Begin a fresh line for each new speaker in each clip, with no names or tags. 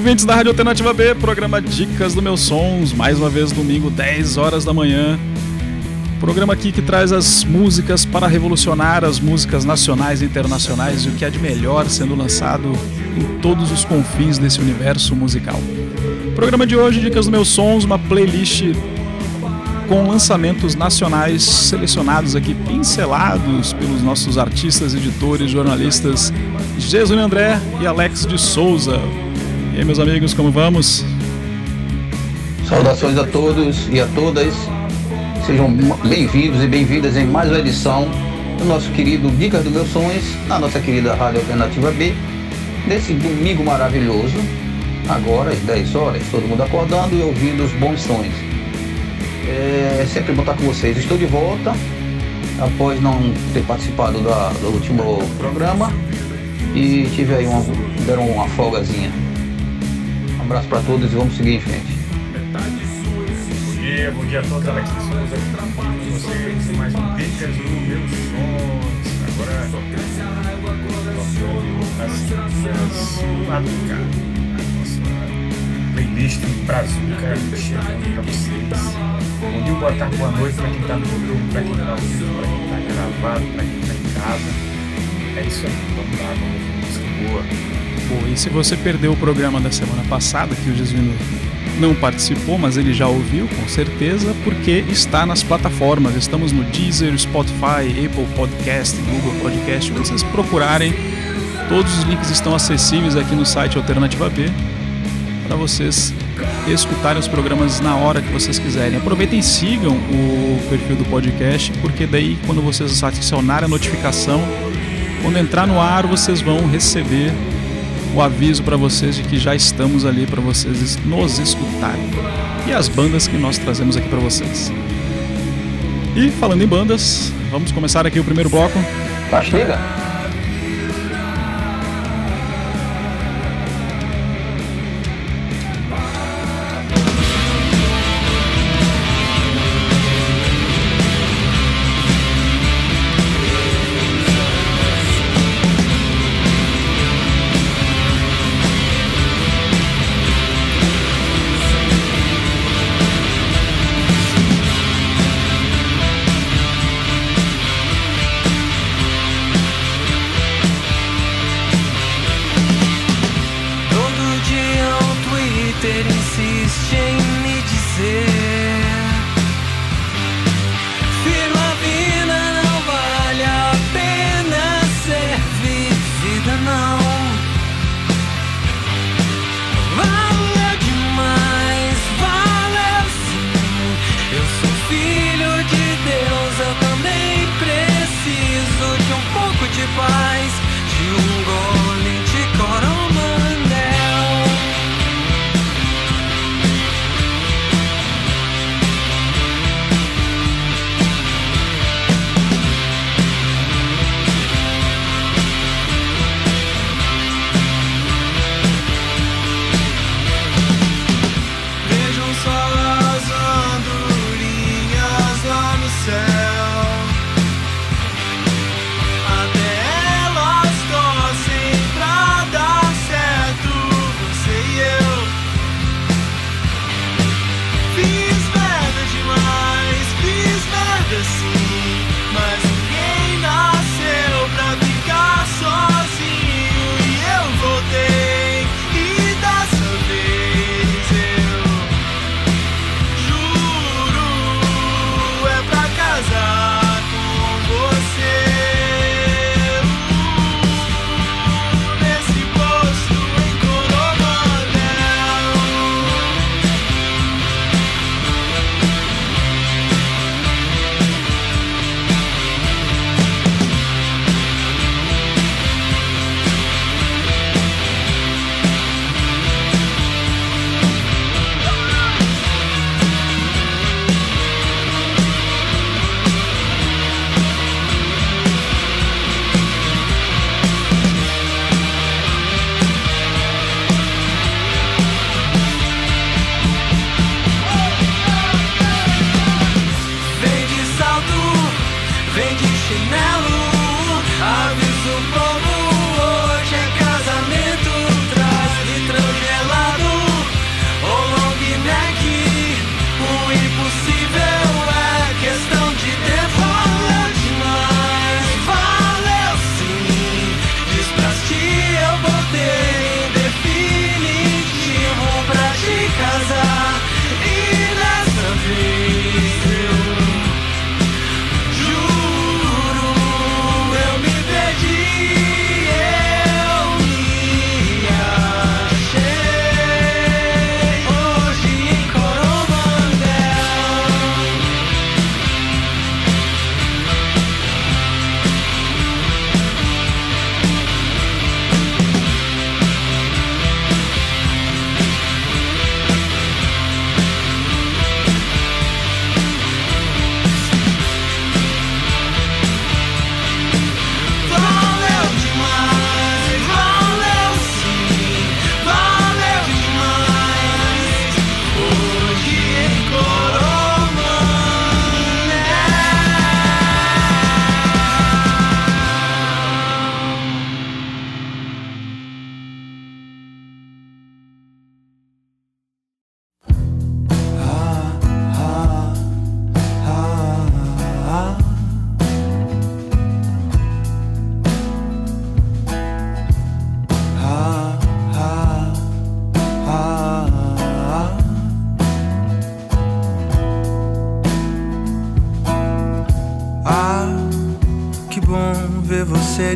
Ouvintes da Rádio Alternativa B, programa Dicas do Meus Sons, mais uma vez domingo, 10 horas da manhã. Programa aqui que traz as músicas para revolucionar as músicas nacionais e internacionais e o que há de melhor sendo lançado em todos os confins desse universo musical. Programa de hoje, Dicas do Meus Sons, uma playlist com lançamentos nacionais selecionados aqui, pincelados pelos nossos artistas, editores, jornalistas Jesus André e Alex de Souza. E aí, meus amigos, como vamos?
Saudações a todos e a todas. Sejam bem-vindos e bem-vindas em mais uma edição do nosso querido Dicas dos Meus Sonhos, na nossa querida Rádio Alternativa B, nesse domingo maravilhoso, agora às 10 horas, todo mundo acordando e ouvindo os bons sonhos. É sempre bom estar com vocês. Estou de volta, após não ter participado da, do último programa, e tive aí uma, deram uma folgazinha. Abraço para todos e vamos seguir em frente.
Bom dia, bom dia a todos, Alex de Souza aqui com vocês, mais um Dicas do Meus Sons. Agora, tocando as dias madrugada, a nossa playlist Brazuca chegando para vocês. Bom dia, boa tarde, boa noite para quem está no YouTube, para quem está ouvindo, para quem está gravado, para quem está em casa. É isso aí, vamos lá, vamos música boa.
E se você perdeu o programa da semana passada, que o Jesuíno não participou, mas ele já ouviu, com certeza, porque está nas plataformas. Estamos no Deezer, Spotify, Apple Podcast, Google Podcast. Vocês procurarem, todos os links estão acessíveis aqui no site Alternativa B para vocês escutarem os programas na hora que vocês quiserem. Aproveitem e sigam o perfil do podcast, porque daí quando vocês adicionarem a notificação, quando entrar no ar, vocês vão receber o aviso para vocês de que já estamos ali para vocês nos escutarem. E as bandas que nós trazemos aqui para vocês. E falando em bandas, vamos começar aqui o primeiro bloco.
Tá,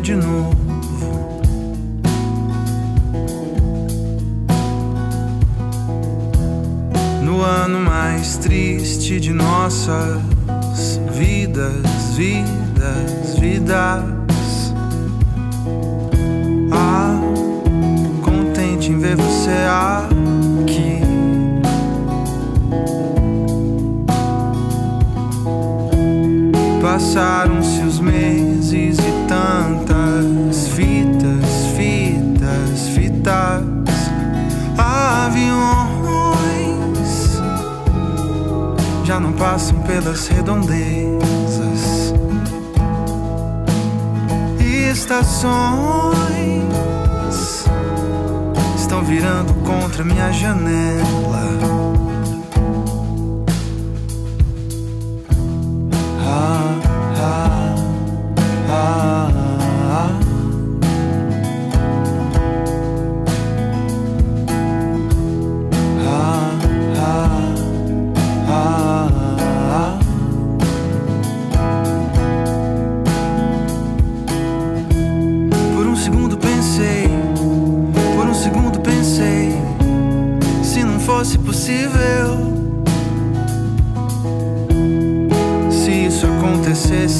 de
novo.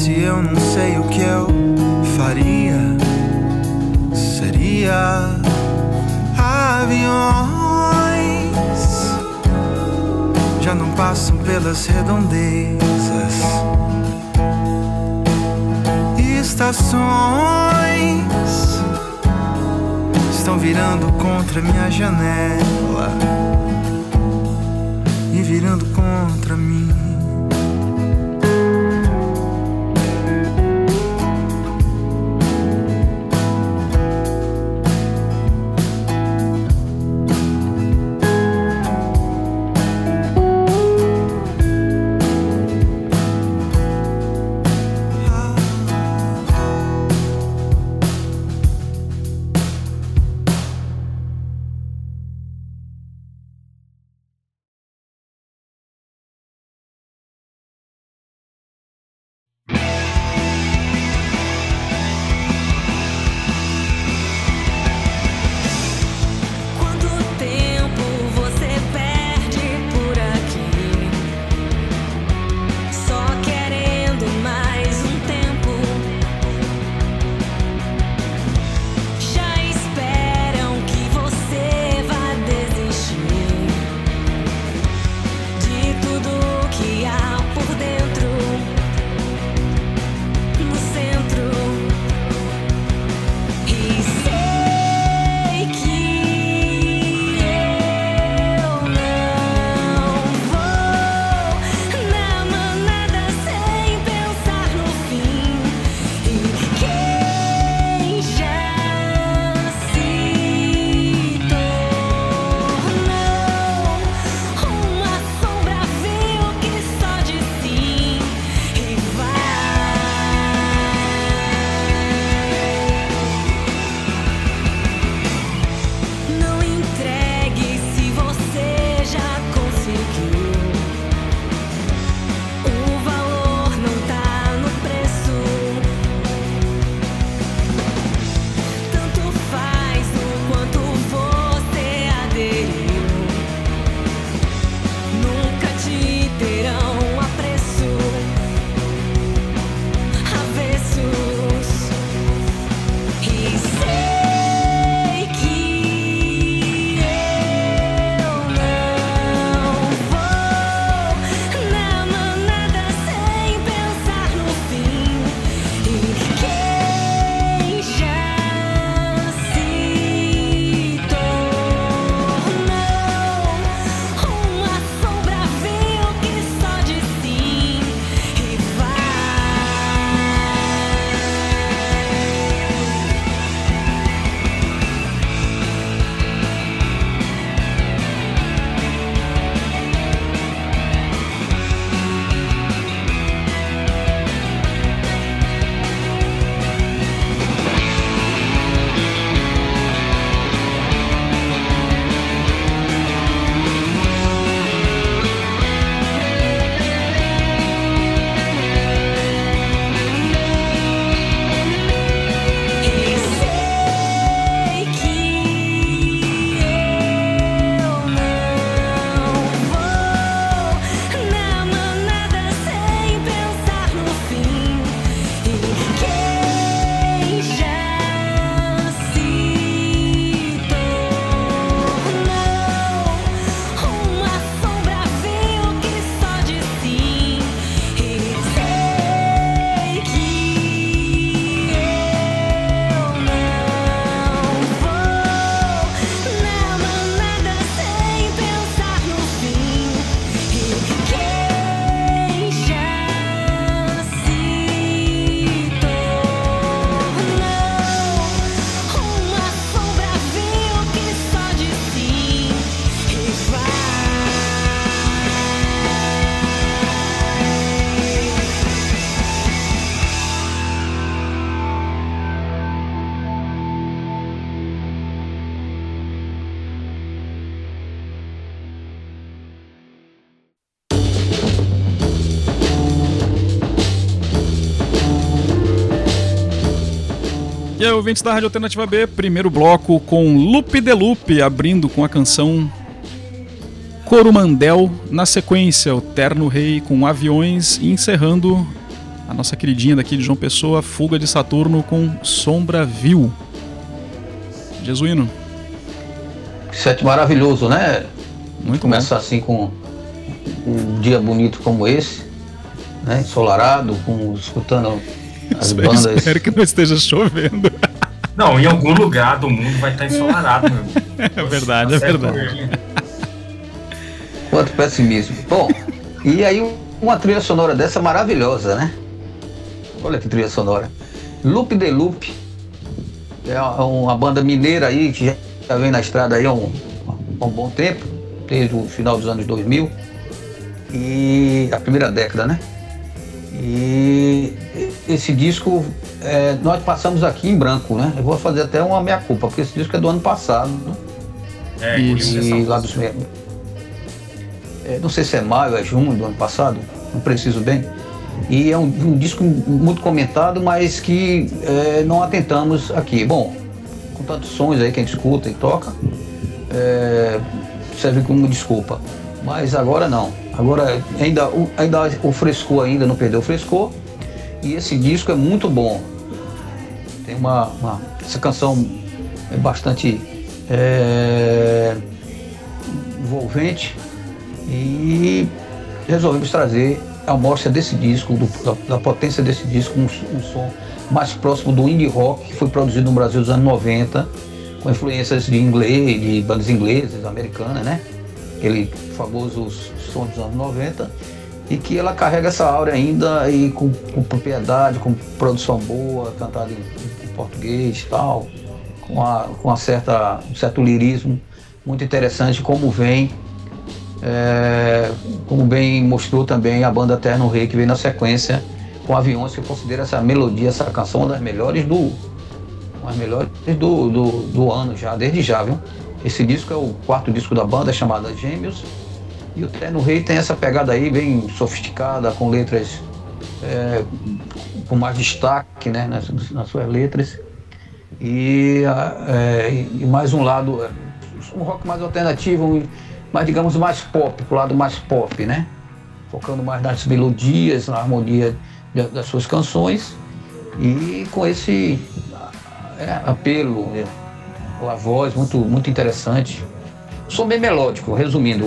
se eu não sei o que eu faria? Seria aviões já não passam pelas redondezas, estações estão virando contra minha janela e virando contra mim.
Ouvintes da Rádio Alternativa B, primeiro bloco com Loop de Loop, abrindo com a canção Corumandel. Na sequência, o Terno Rei com Aviões e encerrando a nossa queridinha daqui de João Pessoa, Fuga de Saturno com Sombra Vil. Jesuíno.
Sete maravilhoso, né?
Muito
Começar assim com um dia bonito como esse, né? Ensolarado, com, escutando as
espero,
bandas.
espero que não esteja chovendo.
Não, em algum lugar do mundo vai estar ensolarado, meu.
É verdade, é verdade.
Quanto pessimismo. Bom, e aí uma trilha sonora dessa maravilhosa, né? Olha que trilha sonora. Loop de Loop. É uma banda mineira aí que já vem na estrada aí há um, há um bom tempo, desde o final dos anos 2000. E a primeira década, né? E esse disco é, nós passamos aqui em branco, né? Eu vou fazer até uma meia-culpa, porque esse disco é do ano passado. Né?
É.
E lá dos me- é, não sei se é maio, é junho do ano passado, não preciso bem. E é um, um disco muito comentado, mas que é, não atentamos aqui. Bom, com tantos sons aí que a gente escuta e toca, é, serve como desculpa. Mas agora não. Agora ainda, ainda o frescor ainda não perdeu o frescor. E esse disco é muito bom. Tem uma, uma- essa canção é bastante é, envolvente e resolvemos trazer a amostra desse disco, do- da, da potência desse disco, um, um som mais próximo do indie rock que foi produzido no Brasil nos anos 90, com influências de inglês, de bandas inglesas, americanas, né? Aquele famoso som dos anos 90 e que ela carrega essa aura ainda e com, com propriedade, com produção boa, cantada em, em português e tal, com, a, com uma certa, um certo lirismo muito interessante, como vem, é, como bem mostrou também a banda Terno Rei, que veio na sequência com Aviões, que eu considero essa melodia, essa canção uma das melhores do, uma das melhores do, do, do ano já, desde já, viu? Esse disco é o quarto disco da banda, chamada Gêmeos, e o Terno Rei tem essa pegada aí bem sofisticada, com letras é, com mais destaque né, nas, nas suas letras. E, é, e- mais um lado, é, um rock mais alternativo, um- mas digamos mais pop, pro lado mais pop, né? Focando mais nas melodias, na harmonia da- das suas canções e com esse é, apelo, né, a voz muito, muito interessante. Som bem melódico, resumindo,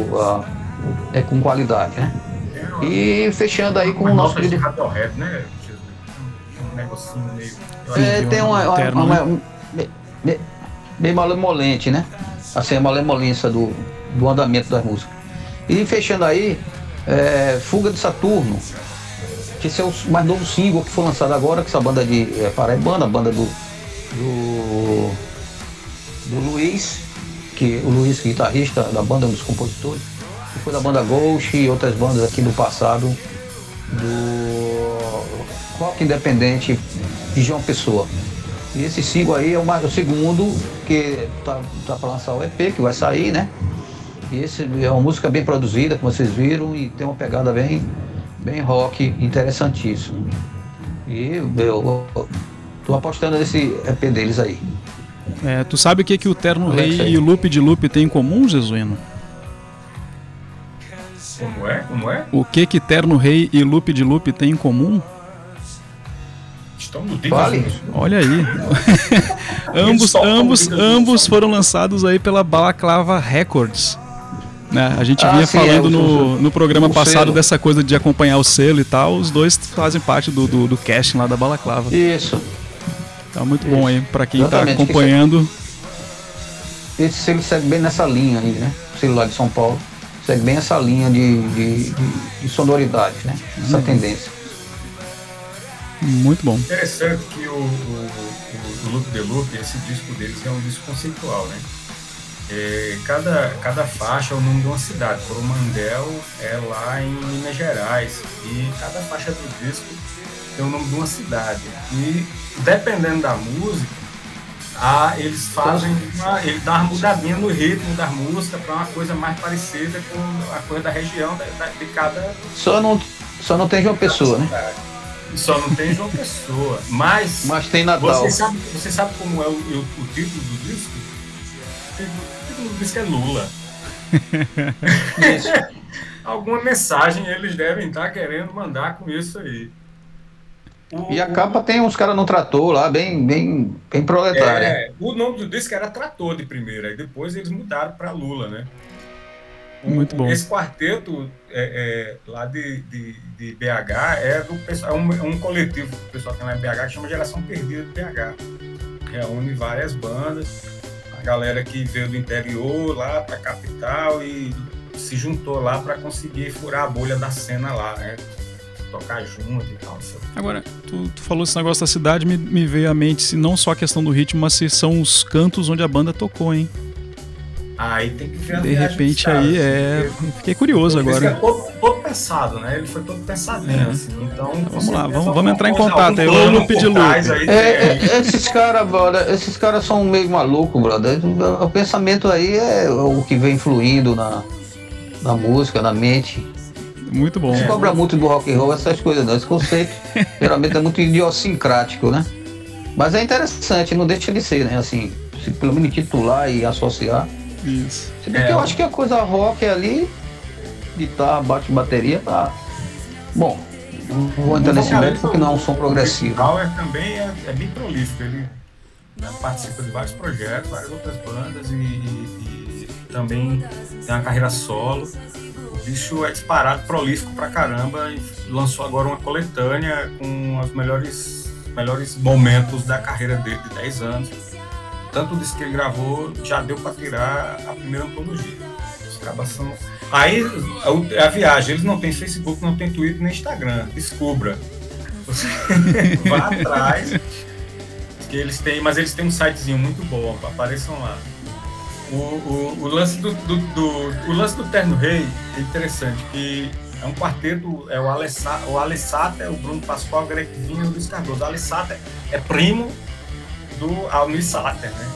é com qualidade, né? E fechando aí com o nosso querido
Radiohead, né? Um negocinho meio.
É, tem uma, uma,
Terno,
uma-
né?
um- me- me- bem malemolente, né? Assim, a malemolência do, do andamento das músicas. E fechando aí, é, Fuga de Saturno, que esse é o mais novo single que foi lançado agora, que essa banda de é, Paraibana, a banda do, do, do Luiz, que o Luiz, guitarrista da banda, um dos compositores, foi da banda Ghost e outras bandas aqui do passado, do rock independente de João Pessoa. E esse single aí é o, mais- o segundo, que tá, tá para lançar o EP, que vai sair, né? E esse é uma música bem produzida, como vocês viram, e tem uma pegada bem, bem rock, interessantíssimo. E eu, eu tô apostando nesse EP deles aí.
É, tu sabe o que, que o Terno
é
Rei
é?
e o Loop de Loop têm em comum, Jesuíno?
Como é? Como é?
O que que Terno Rei e Loop de Loop têm em comum?
Estão no.
Vale.
Olha aí. ambos, ambos, ambos foram lançados aí pela Balaclava Records. Né? A gente
Ah,
vinha
sim, é,
falando
o-
no, no programa passado
selo.
dessa coisa de acompanhar o selo e tal. Os dois fazem parte do, do, do casting lá da Balaclava.
Isso.
Tá muito bom aí pra quem tá
Exatamente, que
acompanhando.
Esse selo segue bem nessa linha aí, né? O selo lá de São Paulo. Segue bem essa linha de, de, de, de sonoridade, né? Essa
Uhum.
tendência.
Muito bom.
Interessante que o, o, o, o Loop de Loop, esse disco deles é um disco conceitual, né? É, cada, cada faixa é o nome de uma cidade. Coromandel é lá em Minas Gerais. E cada faixa do disco tem o nome de uma cidade. E dependendo da música, a, eles fazem uma, ele dá uma mudadinha no ritmo da música para uma coisa mais parecida com a coisa da região da, da- de cada
Só não, só não tem João Pessoa, né?
Só não tem João Pessoa. Mas.
Mas tem Natal.
Você sabe, você sabe como é o, o, o título do disco? O título do disco é Lula. Alguma mensagem eles devem estar querendo mandar com isso aí. O-
E a capa tem uns caras no trator lá, bem, bem, bem proletária.
É, o nome do disco era Trator de primeira, e depois eles mudaram para Lula, né? O-
Muito bom.
Esse quarteto é, é, lá de, de, de BH é do pessoal, é um, é um coletivo que o pessoal tem lá em BH que chama Geração Perdida de BH. Reúne várias bandas, a galera que veio do interior lá para a capital e se juntou lá para conseguir furar a bolha da cena lá, né? Tocar junto e tal. não sei o quê.
Agora, tu, tu falou esse negócio da cidade, me, me veio à mente se não só a questão do ritmo, mas se são os cantos onde a banda tocou, hein?
Aí tem que ver a
De repente aí é.
porque-
Fiquei curioso agora.
é todo, todo pensado, né? Ele foi todo pensadinho,
É.
assim. Então,
vamos
com
lá, vamos- vamos entrar em contato
por trás
Lupe.
aí
É,
tem.
é, esses caras, brother, esses caras são meio malucos, brother. O pensamento aí é o que vem fluindo na, na música, na mente.
Muito bom.
Não se cobra muito do rock and roll, essas coisas não. Esse conceito geralmente é muito idiosincrático, né? Mas é interessante, não deixa de ser, né? Assim, se pelo menos titular e associar.
Isso.
Se bem
É.
que eu acho que a coisa rock é ali, guitarra, bate bateria, tá. Bom, não vou entrar nesse mérito porque não é um som progressivo.
O Bauer também é, é bem prolífico. Ele né, participa de vários projetos, várias outras bandas e, e- e também tem uma carreira solo. Bicho é disparado, prolífico pra caramba e lançou agora uma coletânea com os melhores, melhores momentos da carreira dele de 10 anos. Tanto o disco que ele gravou já deu pra tirar a primeira antologia. Os cabas são. Aí a, a viagem, eles não têm Facebook, não têm Twitter nem Instagram. Descubra. Você vá atrás. Que eles têm, mas eles têm um sitezinho muito bom, apareçam lá. O, o, o lance do, do, do- o lance do Terno Rei é interessante, que é um quarteto, é o Alessa, o Alessata, o Bruno Pascoal, o Greg Vinho e o Luiz Cardoso. O Alessata é primo do Almir Sater, né?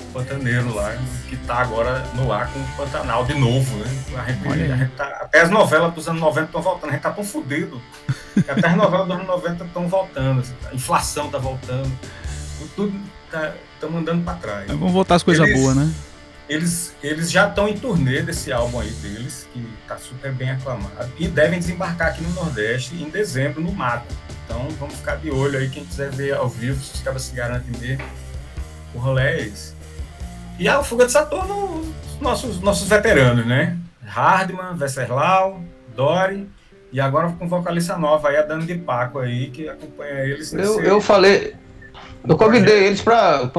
O pantaneiro lá, que tá agora no ar com o Pantanal de novo, né? A gente, a gente tá- até as novelas dos anos 90 estão voltando, a gente tá tão fudido. Até as novelas dos anos 90 estão voltando, assim, a inflação tá voltando, tudo tá, estamos andando para trás.
Vamos voltar às coisas boas, né?
Eles, eles já estão em turnê desse álbum aí deles, que tá super bem aclamado, e devem desembarcar aqui no Nordeste em dezembro, no Mato. Então vamos ficar de olho aí, quem quiser ver ao vivo, se os caras se garantem mesmo, o rolê é esse. E a Fuga de Saturno, os nossos, nossos veteranos, né? Hardman, Venceslau, Dori, e agora com vocalista nova aí, a Dani de Paco aí, que acompanha eles.
Eu, eu falei, eu convidei eles pra,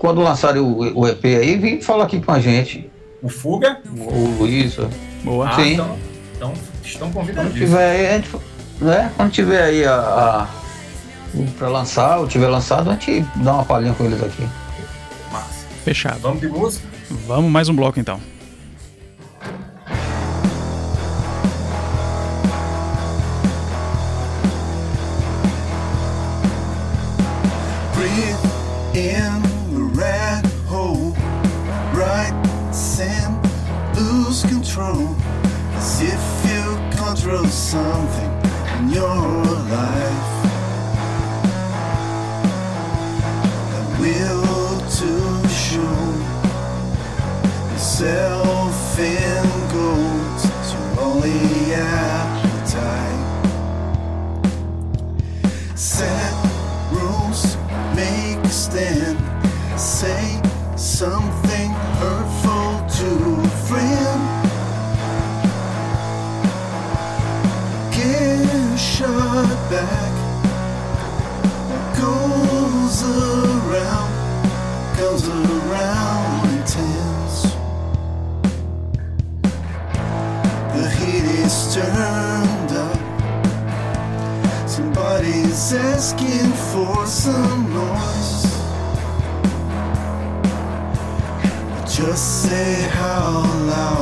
quando, quando lançarem o, o EP aí, vir falar aqui com a gente.
O Fuga.
O Luiz, ó.
Boa.
Ah,
Sim.
então, então estão
quando
convidadíssimos.
tiver aí, a gente, né? Quando tiver aí a, a o- pra lançar, ou tiver lançado, a gente dá uma palhinha com eles aqui.
Massa.
Fechado.
Vamos de música?
Vamos mais um bloco então.
Control something in your life. Asking for some noise. Just say how loud.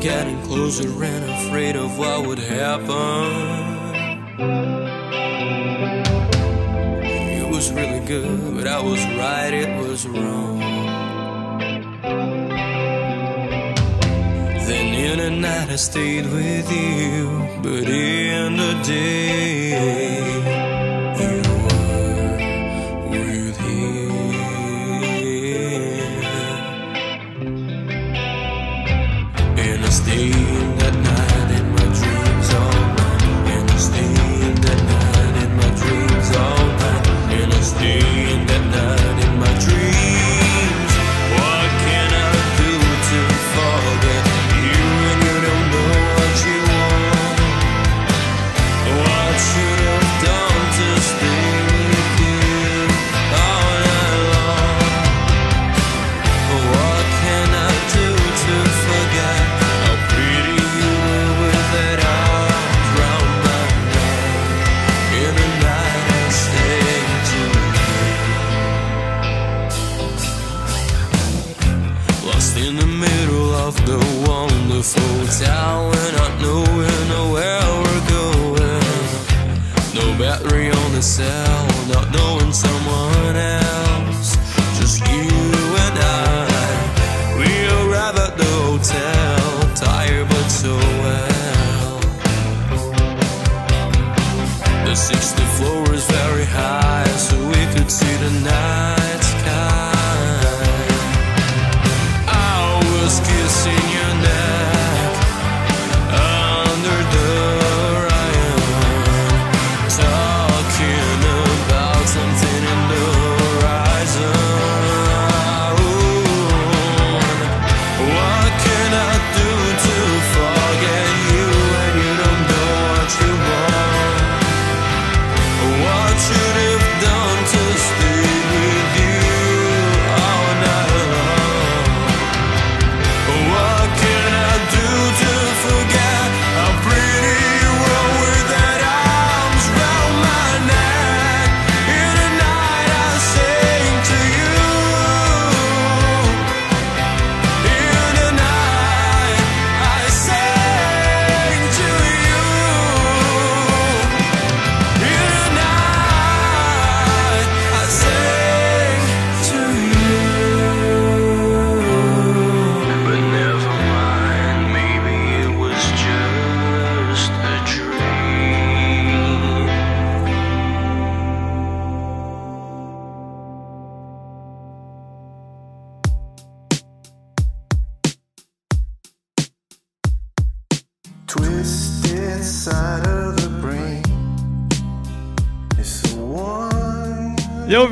Getting closer and afraid of what would happen. It was really good, but I was right, it was wrong. Then in the night I stayed with you, but in the day And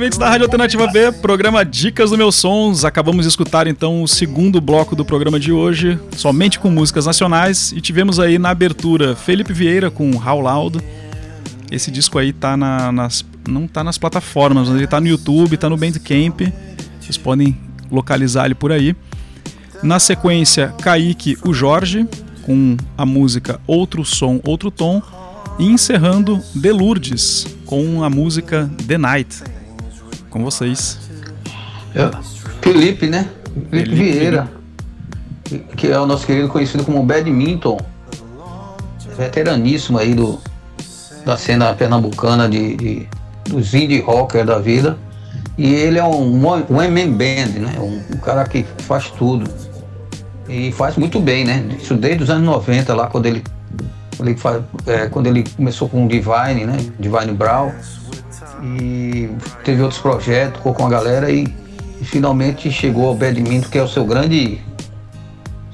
ouvintes da Rádio Alternativa B, programa Dicas do Meus Sons. Acabamos de escutar então o segundo bloco do programa de hoje, somente com músicas nacionais. E tivemos aí na abertura Felipe Vieira com How Loud. Esse disco aí tá na- nas, não tá nas plataformas, mas ele tá no YouTube, tá no Bandcamp. Vocês podem localizar ele por aí. Na sequência, Kaique o Jorge, com a música Outro Som, Outro Tom. E encerrando, Delurdes, com a música The Night. Com vocês.
Felipe, né? Felipe,
Felipe.
Vieira, que- que é o nosso querido conhecido como Badminton, veteraníssimo aí do, da cena pernambucana de, de- dos indie rocker da vida. E ele é um, um MM band, né? Um, um cara que faz tudo. E faz muito bem, né? Isso desde os anos 90, lá quando ele, quando ele, fa- é, quando ele começou com o Divine, né? Divine Brown e teve outros projetos, ficou com a galera e, e finalmente chegou ao Badminton, que é o seu grande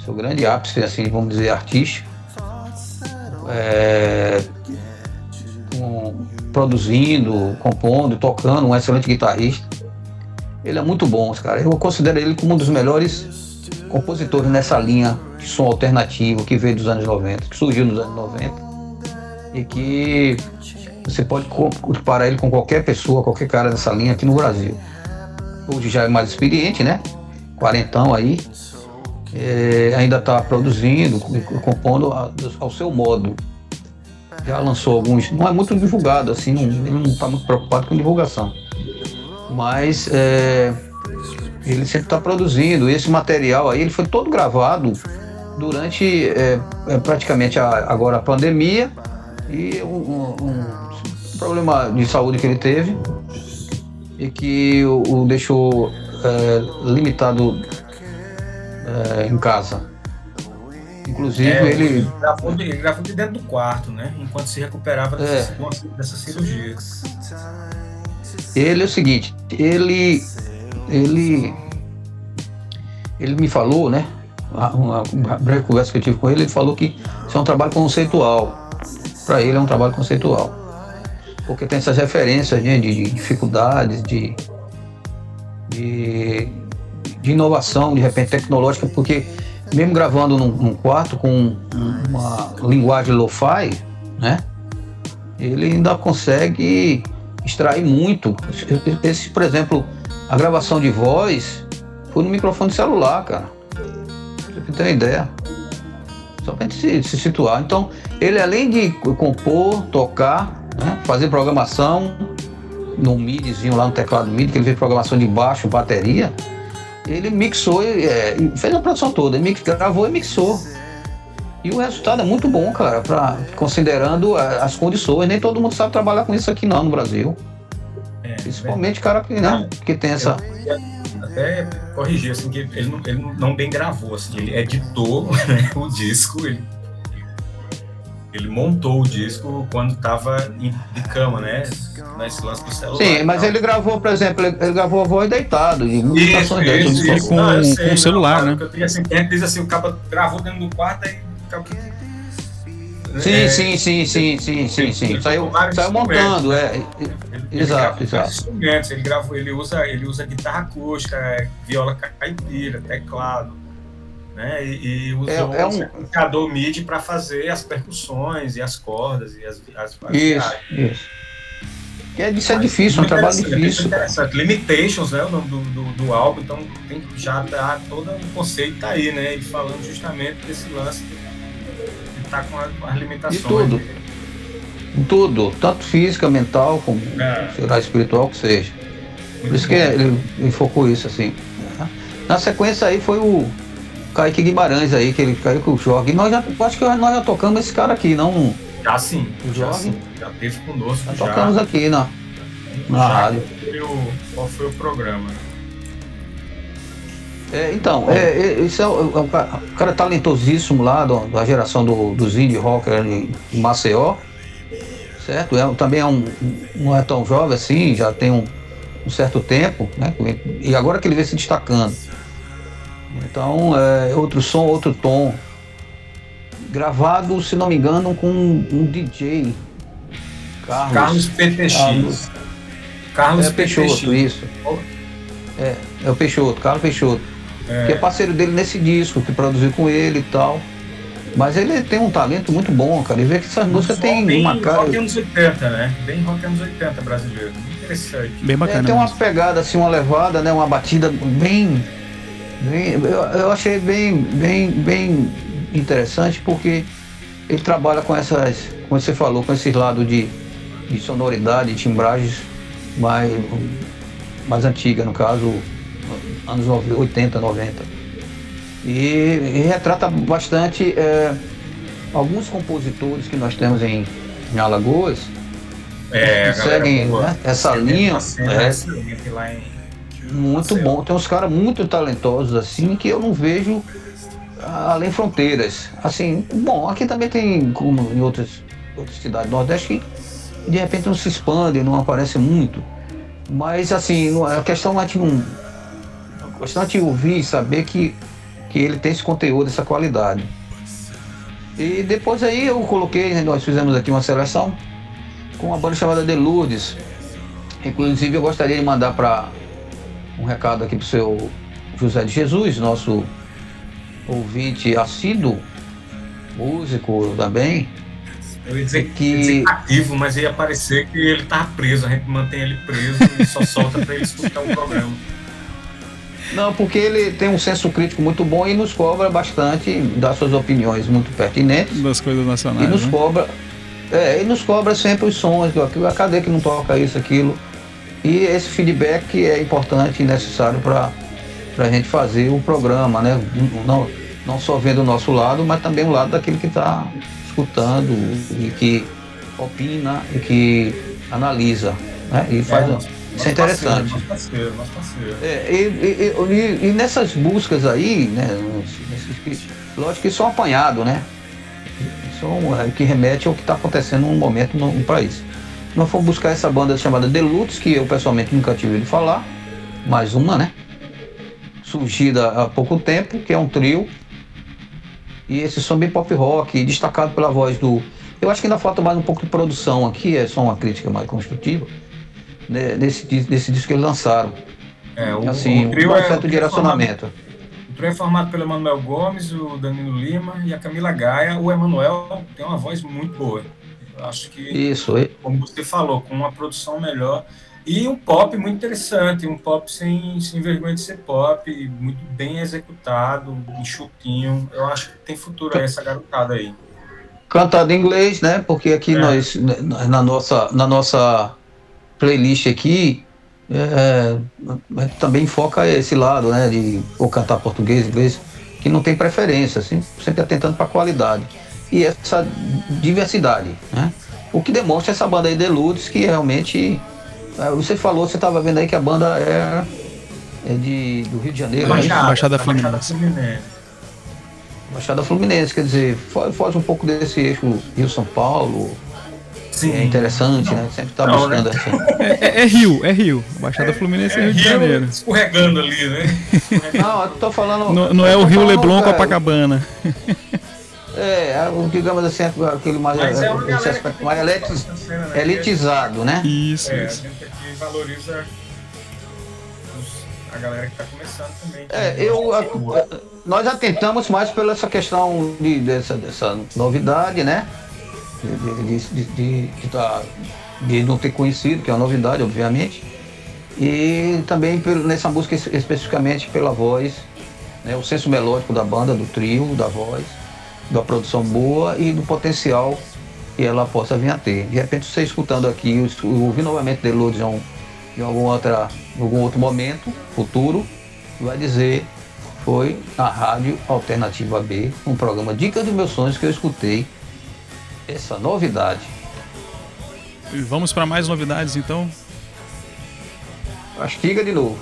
seu grande ápice, assim, vamos dizer, artístico. É, produzindo, compondo, tocando, um excelente guitarrista. Ele é muito bom, cara. Eu considero ele como um dos melhores compositores nessa linha de som alternativo que veio dos anos 90, que surgiu nos anos 90 e que você pode co- comparar ele com qualquer pessoa, qualquer cara dessa linha aqui no Brasil. Hoje já é mais experiente, né? Quarentão aí. É, ainda está produzindo, co- compondo a- ao seu modo. Já lançou alguns. Não é muito divulgado, assim, não- ele não está muito preocupado com divulgação. Mas é, ele sempre está produzindo. Esse material aí ele foi todo gravado durante é, é, praticamente a- agora a pandemia e um- um problema de saúde que ele teve e que o, o deixou é, limitado é, em casa. Inclusive
É,
ele
gravou, de- ele gravou de dentro do quarto, né? Enquanto se recuperava dessa, dessa cirurgia.
Ele é o seguinte, ele ele ele me falou, né? Uma, uma breve conversa que eu tive com ele, ele falou que isso é um trabalho conceitual. Para ele é um trabalho conceitual. Porque tem essas referências né, de, de dificuldades, de, de, de inovação, de repente tecnológica, porque mesmo gravando num, num quarto com uma linguagem lo-fi, né? Ele ainda consegue extrair muito. Esse, por exemplo, a gravação de voz foi no microfone celular, cara. Você ter uma ideia. Só pra gente se, se situar. Então, ele além de compor, tocar, né, fazer programação no MIDIzinho lá no teclado MIDI, que ele fez programação de baixo, bateria, ele mixou e é, fez a produção toda. Ele mix- gravou e mixou. E o resultado é muito bom, cara, pra, considerando a- as condições. Nem todo mundo sabe trabalhar com isso aqui não no Brasil.
É,
Principalmente cara que, né, que tem essa.
até corrigir, assim, que ele não, ele não bem gravou, assim, ele editou né, o disco, ele, ele montou o disco quando estava de cama, né? Nesse lance do celular.
Sim,
e
mas ele gravou, por exemplo, ele, ele gravou a voz deitado, e
Isso, isso,
ele
isso.
com-
Não, eu
com
sei,
o celular,
não,
né?
porque Eu assim, diz assim, o cara gravou dentro do quarto aí o
Sim,
É,
sim, sim, sim, sim, sim, sim.
ele
Saiu, saiu montando, é.
Ele, ele
Exato,
vários
exato.
instrumentos, ele gravou, ele usa, ele usa guitarra acústica, é, viola caipira, teclado, né? E, e usa
É- é
um amplificador MIDI para fazer as percussões e as cordas e as, as, as
Isso, isso. Que é, isso é difícil, é um
muito
trabalho
muito
difícil.
interessante. Limitations, né? O nome do, do, do álbum, então tem que já dar todo o conceito tá aí, né? Ele falando justamente desse lance de estar com, a- com as limitações.
De tudo. Em tudo, tanto física, mental, como
É.
sei lá, espiritual que seja. Por
Muito
isso que
bom.
ele, ele focou isso assim. né? Na sequência aí foi o Kaique Guimarães aí, que ele caiu com o Jorge. E Nós já, acho que nós já tocamos esse cara aqui, não.
Já sim,
O
já,
Jorge?
sim, já teve conosco.
Já
já.
tocamos aqui na, na
Já.
rádio.
O- qual foi o programa?
É, então, é, é, esse é o, é cara, um cara talentosíssimo lá do- da geração do, dos indie rocker em Maceió, certo? É, também é um, não é tão jovem assim, já tem um, um certo tempo, né? E agora que ele vem se destacando. Então, é outro som, outro tom. Gravado, se não me engano, com um, um DJ. Carlos.
Carlos PTX.
Carlos.
Carlos
é Peixoto,
PTX.
isso. É, é o Peixoto, Carlos Peixoto. Que é parceiro dele nesse disco, que produziu com ele e tal. Mas ele tem um talento muito bom, cara. E vê que essas músicas têm
bem
uma cara.
rock anos 80, né? Bem rock anos 80 brasileiro. Interessante.
Bem
É,
bacana.
tem uma pegada, assim, uma levada, né? Uma batida bem. Eu, eu achei bem, bem, bem interessante porque ele trabalha com essas, como você falou, com esses lados de, de sonoridade, de timbragens mais, mais antiga, no caso, anos 90, 80, 90. E, e retrata bastante é, alguns compositores que nós temos em, em Alagoas,
É,
que seguem né, essa linha.
cena
é,
excelente lá em
muito bom. Tem uns caras muito talentosos assim que eu não vejo ah, além fronteiras. Assim, bom, aqui também tem, como em outras, outras cidades do Nordeste, que de repente não se expande, não aparece muito. Mas assim, não- a questão é não. A questão é de ouvir e saber que, que ele tem esse conteúdo, essa qualidade. E depois aí eu coloquei, né, nós fizemos aqui uma seleção com uma banda chamada The Lourdes. Inclusive eu gostaria de mandar para um recado aqui para o seu José de Jesus, nosso ouvinte assíduo, músico também.
Eu ia dizer
Que-
ia dizer ativo, mas ia parecer que ele tava preso, a gente mantém ele preso e só solta pra ele escutar o programa.
Não, porque ele tem um senso crítico muito bom e nos cobra bastante, dá suas opiniões muito pertinentes
Das coisas
e
nacionais.
nos
né?
cobra. É, e nos cobra sempre os sons, que, ah, cadê que não toca isso, aquilo. E esse feedback é importante e necessário para a gente fazer o programa, né? Não, não só vendo o nosso lado, mas também o lado daquele que está escutando e que opina e que analisa, né? E faz,
É,
isso é interessante.
Parceiro, parceiro, parceiro.
É, e, e- e- e nessas buscas aí, né, nesses lógico que isso é um apanhado, né? Um, é, que remete ao que está acontecendo no momento no, no país. Nós fomos buscar essa banda chamada Deluxe, que eu pessoalmente nunca tive ouvido falar, mais uma, né? Surgida há pouco tempo, que é um trio. E esse som bem pop rock, destacado pela voz do. Eu acho que ainda falta mais um pouco de produção aqui, é só uma crítica mais construtiva, né, desse, dis- desse disco que eles lançaram
É, o,
assim,
o
um
trio
bom
é,
certo
o trio é formado-
direcionamento.
o trio é formado pelo Emanuel Gomes, o Danilo Lima e a Camila Gaia. O Emanuel tem uma voz muito boa. Acho que
Isso,
como você falou, com uma produção melhor. E um pop muito interessante, um pop sem, sem vergonha de ser pop, muito bem executado, enxutinho. Eu acho que tem futuro aí essa garotada aí.
cantado em inglês, né? Porque aqui
É.
nós, na na nossa, na nossa playlist aqui, é, gente também foca esse lado, né? De ou cantar português, inglês, que não tem preferência, assim, sempre atentando para a qualidade. E essa diversidade, né? O que demonstra essa banda aí, Deludes, que realmente. é, Você falou, você estava vendo aí que a banda é, é de, do Rio de Janeiro, né?
Baixada
da
Fluminense.
Fluminense.
Baixada Fluminense, quer dizer, fo- foge um pouco desse eixo Rio-São Paulo,
Sim.
é interessante, né? Sempre tá
Não,
buscando
né?
assim.
É, é- é Rio, é Rio. Baixada Fluminense é, Rio de Janeiro.
escorregando ali, né?
Não, eu tô falando.
Não, não é o Rio
falando,
Leblon
cara,
Copacabana.
É, o- digamos assim, aquele mais,
Mas é uma
aspecto mais
tem
eliti-
essa cena, né?
elitizado, né?
Isso,
É, a
isso.
gente aqui valoriza os- a galera que está começando também.
É, eu, a- a- nós atentamos mais pela essa questão de, dessa, dessa novidade, né? De, de, de, de, de tá- de não ter conhecido, que é uma novidade, obviamente. E também pelo- nessa música es- especificamente pela voz, né? o senso melódico da banda, do trio, da voz, da produção boa e do potencial que ela possa vir a ter. De repente você escutando aqui, ouvir novamente The Lourdes em, em algum, outra, algum outro momento, futuro, vai dizer foi na Rádio Alternativa B, um programa Dicas dos Meus Sonhos que eu escutei essa novidade.
E Vamos para mais novidades então.
Castiga de novo.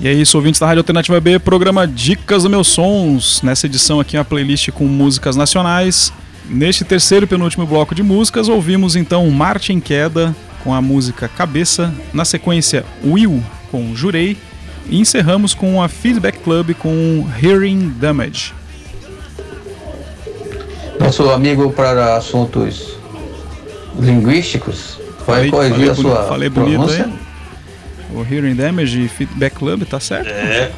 E é
isso, ouvintes da Rádio Alternativa B, programa Dicas dos Meus Sons. Nessa edição aqui, uma playlist com músicas nacionais. Neste terceiro e penúltimo bloco de músicas, ouvimos então Martin Queda com a música Cabeça. Na sequência, Will com Jurei. E encerramos com a Feedback Club com Hearing Damage.
Nosso amigo para assuntos linguísticos vai corrigir
falei
a sua
falei bonito
pronúncia.
aí. O Hearing Damage e Feedback Club, tá certo?
É.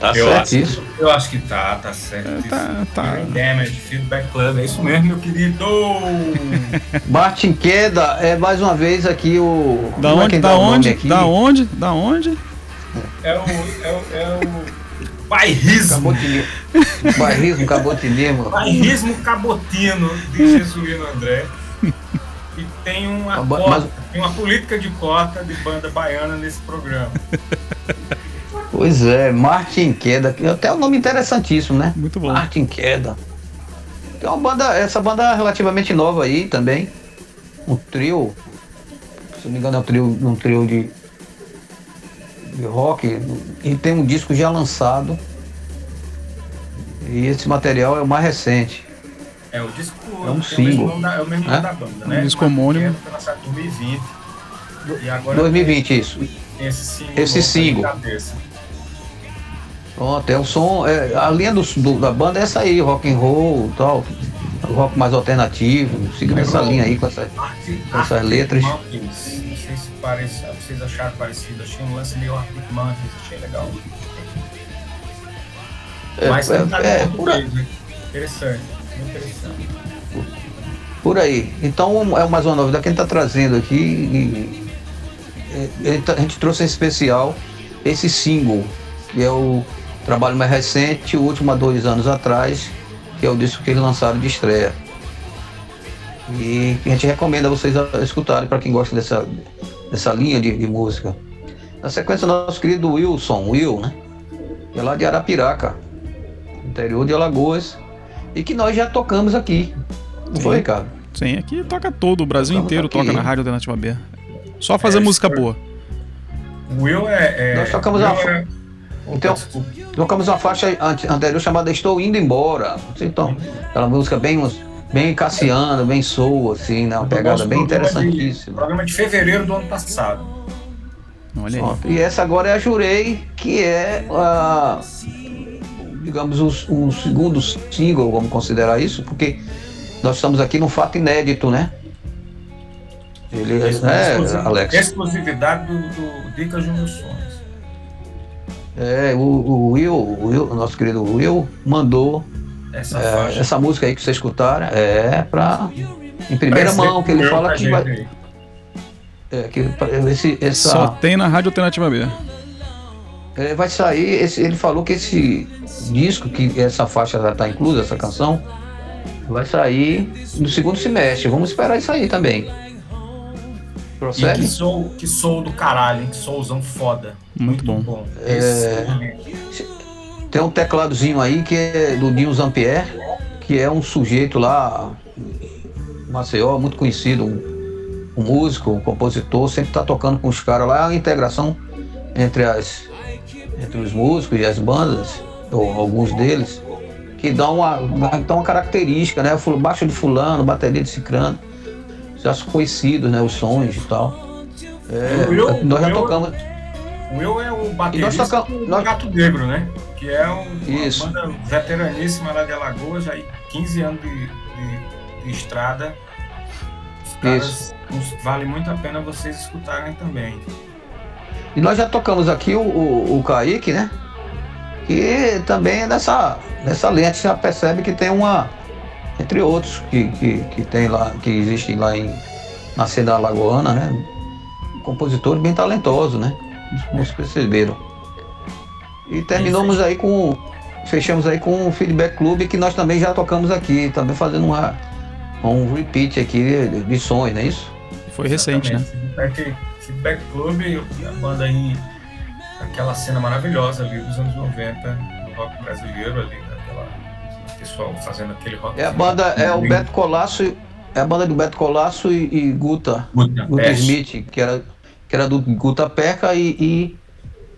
Tá
Eu
certo.
acho,
Isso.
eu acho que tá, tá certo.
É, tá, tá.
Hearing Damage, Feedback Club, é isso mesmo, meu querido.
Martin Queda é mais uma vez aqui o.
Da
como é
onde?
que
Da onde?
aqui?
Da onde? Da onde?
É o, é o, é o bairrismo,
Cabotinismo. Bairrismo, cabotinismo.
bairrismo cabotino de Jesuíno André. E tem uma,
mas-
tem uma política de cota de banda baiana nesse programa.
Pois é, Martin Queda. que Até um nome interessantíssimo, né?
Muito bom.
Martin Queda. Tem uma banda, essa banda é relativamente nova aí também. Um trio. Se não me engano, é um trio, um trio de, de rock. E tem um disco já lançado. E esse material é o mais recente.
É o disco
É um
tem o mesmo
single.
nome da, é o mesmo
É?
da banda, né?
Um disco homônimo.
Foi lançado em 2020. E agora
2020, isso.
tem esse single.
Esse single. Pronto, é o som. é, a linha do, do- da banda é essa aí, rock and roll tal. Rock mais alternativo. Seguindo essa linha aí com essa.
Arctic-
Essas
Arctic
letras.
Monkeys. Não sei se parece, vocês acharam parecido. Achei um lance meio Arctic Monkeys, achei legal.
É,
Mas
é, é,
em
por,
né? Interessante,
por aí. Então é mais uma novidade que a gente está trazendo aqui. E, ele tá- a gente trouxe em especial esse single, que é o trabalho mais recente, o último há dois anos atrás, que é o disco que eles lançaram de estreia. E a gente recomenda vocês escutarem para quem gosta dessa, dessa linha de, de música. Na sequência, nosso querido Wilson, Will, né? Que é lá de Arapiraca, interior de Alagoas, e que nós já tocamos aqui. Não foi. Ricardo?
Sim, aqui toca todo, o Brasil
Tocamos
inteiro
aqui.
toca na Rádio Alternativa B. Só fazer
É,
música boa.
O Will é. é
Nós tocamos
Will
uma
é-
Então-. Tocamos uma faixa ante- anterior chamada Estou Indo Embora. Então, aquela música bem, bem Cassiano, bem soul, assim, né? Uma pegada bem
programa de-
interessantíssima.
Programa de fevereiro do ano passado.
Olha aí.
E essa agora é a Jurei, que é a, digamos, o, o segundo single, vamos considerar isso, porque nós estamos aqui num fato inédito, né? Ele é,
Exclusividade-
Alex.
Exclusividade do, do Dicas Meus Sonhos.
É, o, o Will, o Will, o nosso querido Will, mandou
Essa
é, essa música aí que vocês escutaram é pra. Em primeira
Presente
mão, que ele
meu
fala que vai. É, que esse, essa,
Só tem na Rádio Alternativa B.
É, vai sair, esse- ele falou que esse disco, que essa faixa já está inclusa, essa canção, vai sair no segundo semestre. Vamos esperar isso aí também.
E
Procede?
que sou, que sou do caralho, hein? Que souzão foda.
Muito bom.
É. Tem um tecladozinho aí que é do Dinho Zampier, que é um sujeito lá, Maceió, muito conhecido, um, um músico, um compositor, sempre está tocando com os caras lá, é uma integração entre, as, entre os músicos e as bandas, ou alguns deles, que dá uma, dá uma característica, né? Baixo de fulano, bateria de cicrano, já são conhecidos, né? Os sons e tal. É,
O Will-
nós já
Will-
tocamos.
O Will é o baterista
tocamos-
do
nós-
Gato Negro, né? Que é um,
Isso.
uma banda veteraníssima lá de Alagoas, já aí 15 anos de, de- de estrada. Os caras os- vale muito a pena vocês escutarem também.
E nós já tocamos aqui o, o, o Kaique, né? Que também é dessa, dessa linha, a gente já percebe que tem uma, entre outros, que, que, que tem lá, que existem lá em, na cena alagoana, né? Um compositor bem talentoso, né? Os músicos perceberam. E terminamos aí com. Fechamos aí com o Feedback Club, que nós também já tocamos aqui, também fazendo uma, um repeat aqui de, de sons, não é isso?
Foi recente, né?
Exatamente. Feedback, Feedback Club, a banda aí, aquela cena maravilhosa ali dos anos 90, do rock brasileiro ali, daquela pessoal fazendo aquele rock.
É a banda, é o Beto Colasso, é a banda do Beto Colasso e, e Guta, Guta
Budapeste.
Smith, que era, que era do Guta Perca e, e,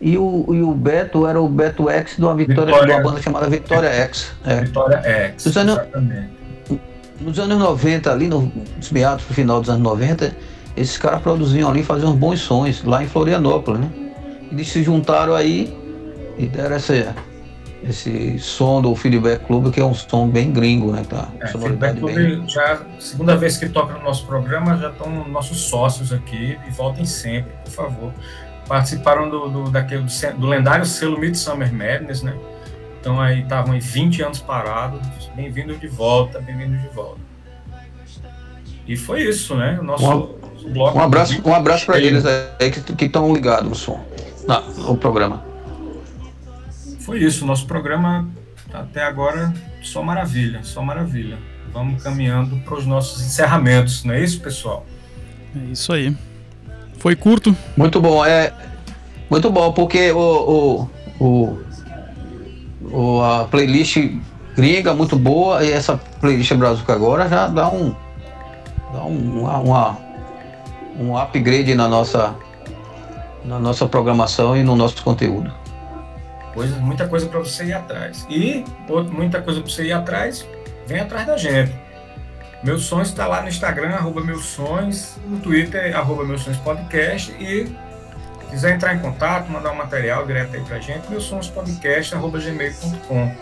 E o, e o Beto era o Beto X de uma Vitória,
Vitória.
de uma banda chamada Vitória X. É.
Vitória X.
Os anos-
Exatamente.
Nos anos 90, ali no- nos meados pro final dos anos 90, esses caras produziam ali, faziam uns bons sons lá em Florianópolis, né? Eles se juntaram aí e deram esse, esse som do Feedback Club, que é um som bem gringo, né? Tá?
É, Feedback
bem.
Club já segunda vez que toca no nosso programa, já estão nossos sócios aqui e voltem sempre, por favor. Participaram do, do, daquele, do, do lendário selo Midsummer Madness, né? Então aí estavam aí 20 anos parados, bem-vindos de volta, bem-vindos de volta. E foi isso, né? O nosso
Um-
bloco.
Um abraço, um abraço para eles aí que estão ligados no som, na, no programa.
Foi isso, nosso programa até agora só maravilha, só maravilha. Vamos caminhando para os nossos encerramentos, não é isso, pessoal?
É isso aí. Foi curto,
Muito bom, é. Muito bom, porque o, o, o, o- a playlist gringa muito boa e essa playlist Brazuca agora já dá um. dá um, uma, uma- um upgrade na nossa, na nossa programação e no nosso conteúdo.
Coisa, muita coisa para você ir atrás. E outro- muita coisa para você ir atrás, vem atrás da gente. Meus Sonhos está lá no Instagram, arroba Meus Sonhos, no Twitter, arroba Meus Sonhos Podcast. E quiser entrar em contato, mandar um material direto aí pra gente, meus sonhos podcast, arroba gmail.com.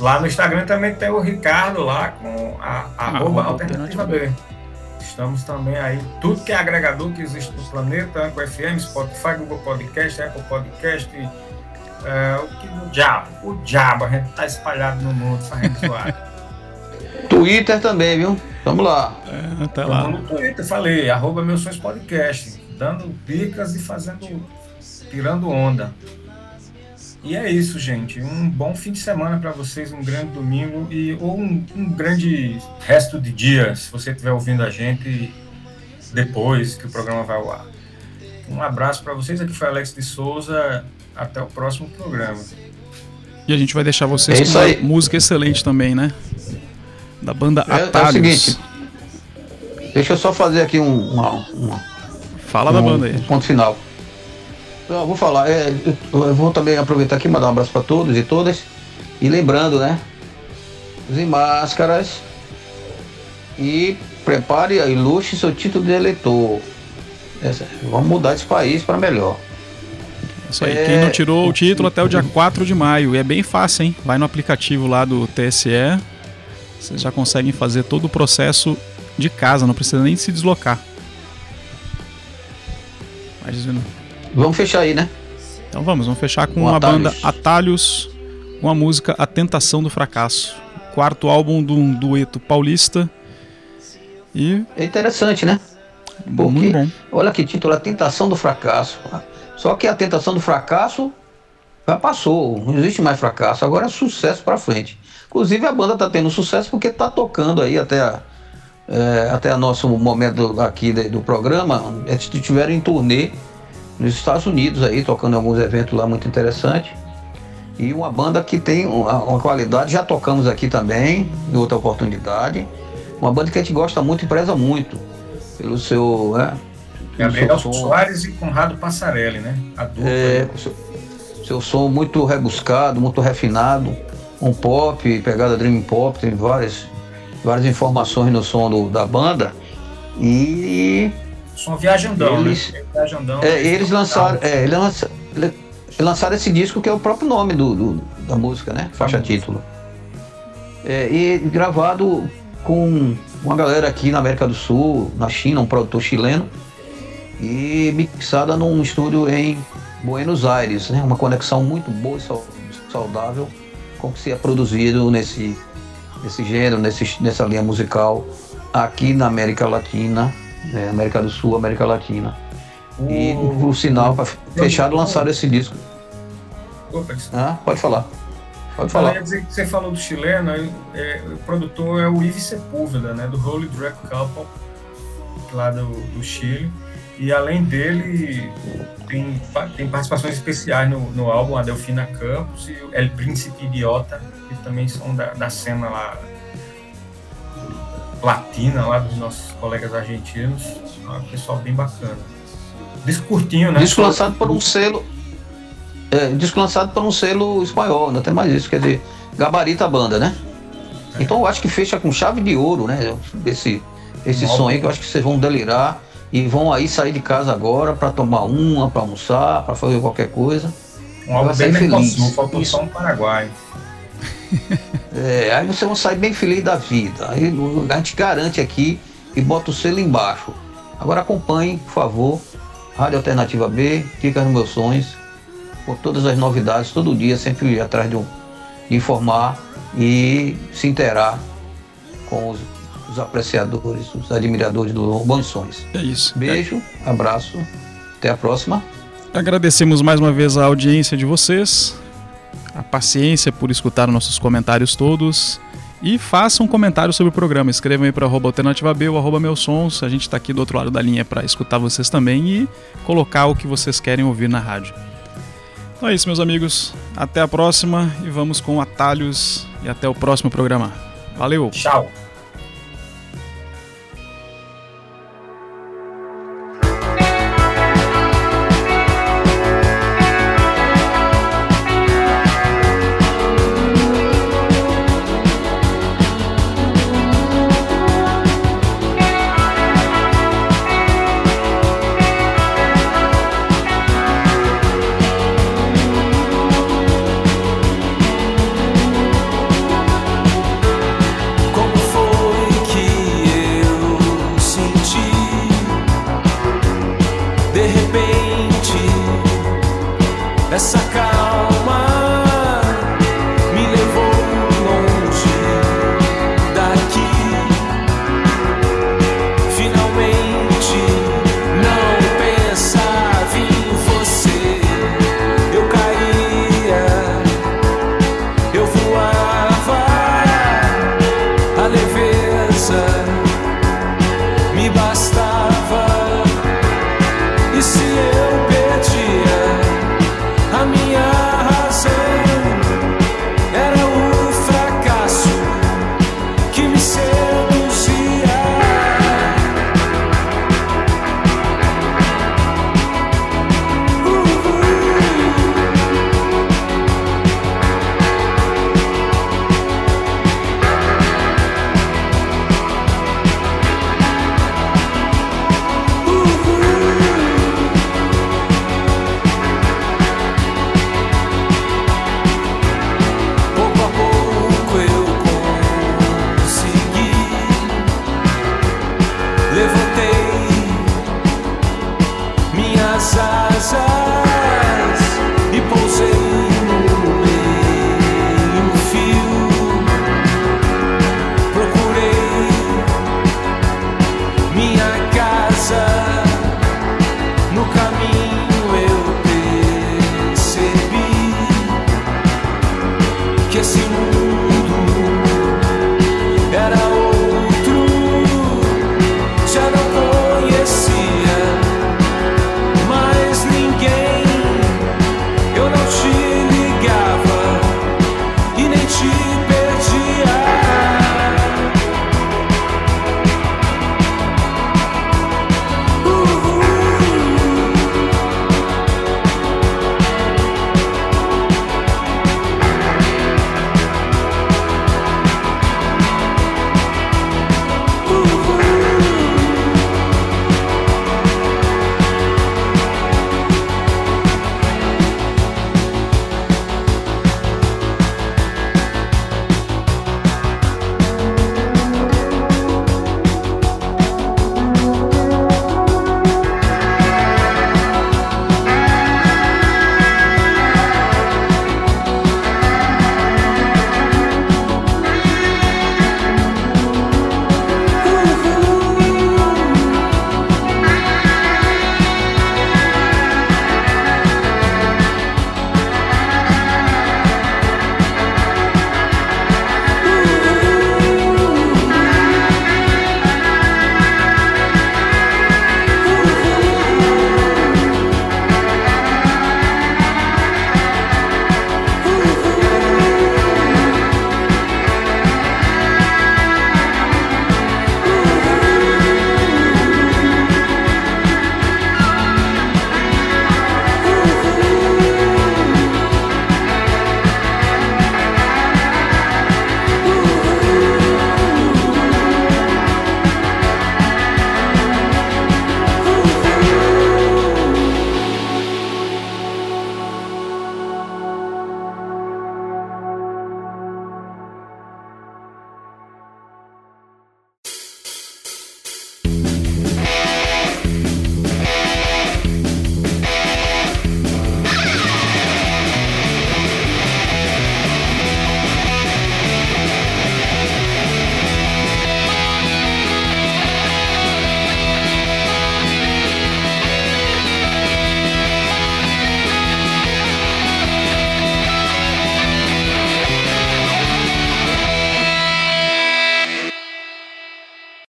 Lá no Instagram também tem o Ricardo lá com a arroba
Arroba
alternativa B. Estamos também aí, tudo que é agregador que existe no planeta, Anchor FM, Spotify, Google Podcast, Apple Podcast, é, o que o diabo, o diabo, a gente tá espalhado no mundo fazendo zoado.
Twitter também, viu? Vamos lá.
é, até
Tamo
lá.
no Twitter, falei, arroba meus sonhos podcast, dando dicas e fazendo, tirando onda. E é isso, gente. Um bom fim de semana para vocês, um grande domingo e ou um, um grande resto de dia, se você estiver ouvindo a gente depois que o programa vai ao ar. Um abraço para vocês. Aqui foi Alex de Souza. Até o próximo programa.
E a gente vai deixar vocês
É
com uma
aí.
música excelente também, né? Da banda
É- é o
Atalhos.
seguinte. Deixa eu só fazer aqui um, uma, uma-
Fala da
um-
banda aí.
um ponto final. Eu vou falar, é, eu vou também aproveitar aqui e mandar um abraço para todos e todas. E lembrando, né? Use máscaras. E prepare e ilustre seu título de eleitor. Essa- vamos mudar esse país para melhor.
Isso aí.
É,
Quem não tirou o título até o dia
o-
4 de maio. E é bem fácil, hein? Vai no aplicativo lá do TSE. Vocês já conseguem fazer todo o processo de casa, não precisa nem se deslocar. Dizendo.
Vamos fechar aí, né?
Então vamos, vamos fechar com
Com
uma
Atalhos.
banda Atalhos, com a música A Tentação do Fracasso. Quarto álbum de um dueto paulista. E
É interessante, né?
muito bom.
Olha que título, A Tentação do Fracasso. Só que a tentação do fracasso já passou, não existe mais fracasso, agora é sucesso para frente. Inclusive a banda tá tendo sucesso porque tá tocando aí até a, é, até o nosso momento aqui de- do programa, eles estiveram em turnê nos Estados Unidos aí, tocando alguns eventos lá muito interessantes. E uma banda que tem uma, uma qualidade, já tocamos aqui também, em outra oportunidade. Uma banda que a gente gosta muito e preza muito pelo seu, né,
Gabriel
seu som.
Soares e Conrado Passarelli, né? A dupla.
É, seu, seu som muito rebuscado, muito refinado, um pop, pegada dream pop, tem várias, várias informações no som do- da banda. E
Som Viajandão,
Eles-
né? Viajandão.
é, eles lançaram, é, eles lança- ele- eles lançaram esse disco que é o próprio nome do, do- da música, né? Faixa título. É, e gravado com uma galera aqui na América do Sul, na China, um produtor chileno, e mixada num estúdio em Buenos Aires, né? Uma conexão muito boa e sau- saudável com o que se é produzido nesse, nesse gênero, nesse, nessa linha musical aqui na América Latina, né? América do Sul, América Latina. E
O-
sinal, para fechar, lançaram esse disco.
Opa.
Ah, pode falar. Pode
Eu
falar.
ia dizer que você falou do chileno, é, o produtor é o Yves Sepúlveda, né, do Holy Drag Couple, lá do, do Chile. E além dele, tem, tem participações especiais no, no álbum, a Delfina Campos e o El Príncipe Idiota, que também são da, da cena lá latina, lá dos nossos colegas argentinos. É um pessoal bem bacana. Disco curtinho, né?
Disco lançado por um selo. é, disco lançado por um selo espanhol, ainda tem mais isso, quer dizer, gabarita a banda, né? Então eu acho que fecha com chave de ouro, né? Esse, esse som aí que eu acho que vocês vão delirar e vão aí sair de casa agora para tomar uma, para almoçar, para fazer qualquer coisa.
Um álbum bem
feliz.
Mercosul, faltou
Isso.
só um Paraguai.
É, aí vocês vão sair bem feliz da vida. Aí a gente garante aqui e bota o selo embaixo. Agora acompanhe, por favor, Rádio Alternativa B, Dicas nos Meus Sonhos, com todas as novidades, todo dia, sempre atrás de, de informar e se interar com os, os apreciadores, os admiradores do Bons Sonhos.
É isso.
Beijo, abraço, até a próxima.
Agradecemos mais uma vez a audiência de vocês, a paciência por escutar nossos comentários todos. E façam um comentário sobre o programa. Escrevam aí para alternativa B ou arroba meus sons. A gente está aqui do outro lado da linha para escutar vocês também e colocar o que vocês querem ouvir na rádio. Então é isso, meus amigos. Até a próxima e vamos com atalhos e até o próximo programa. Valeu!
Tchau.